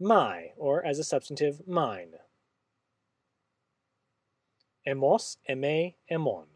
my, or as a substantive, mine. Hemos, eme, aimons.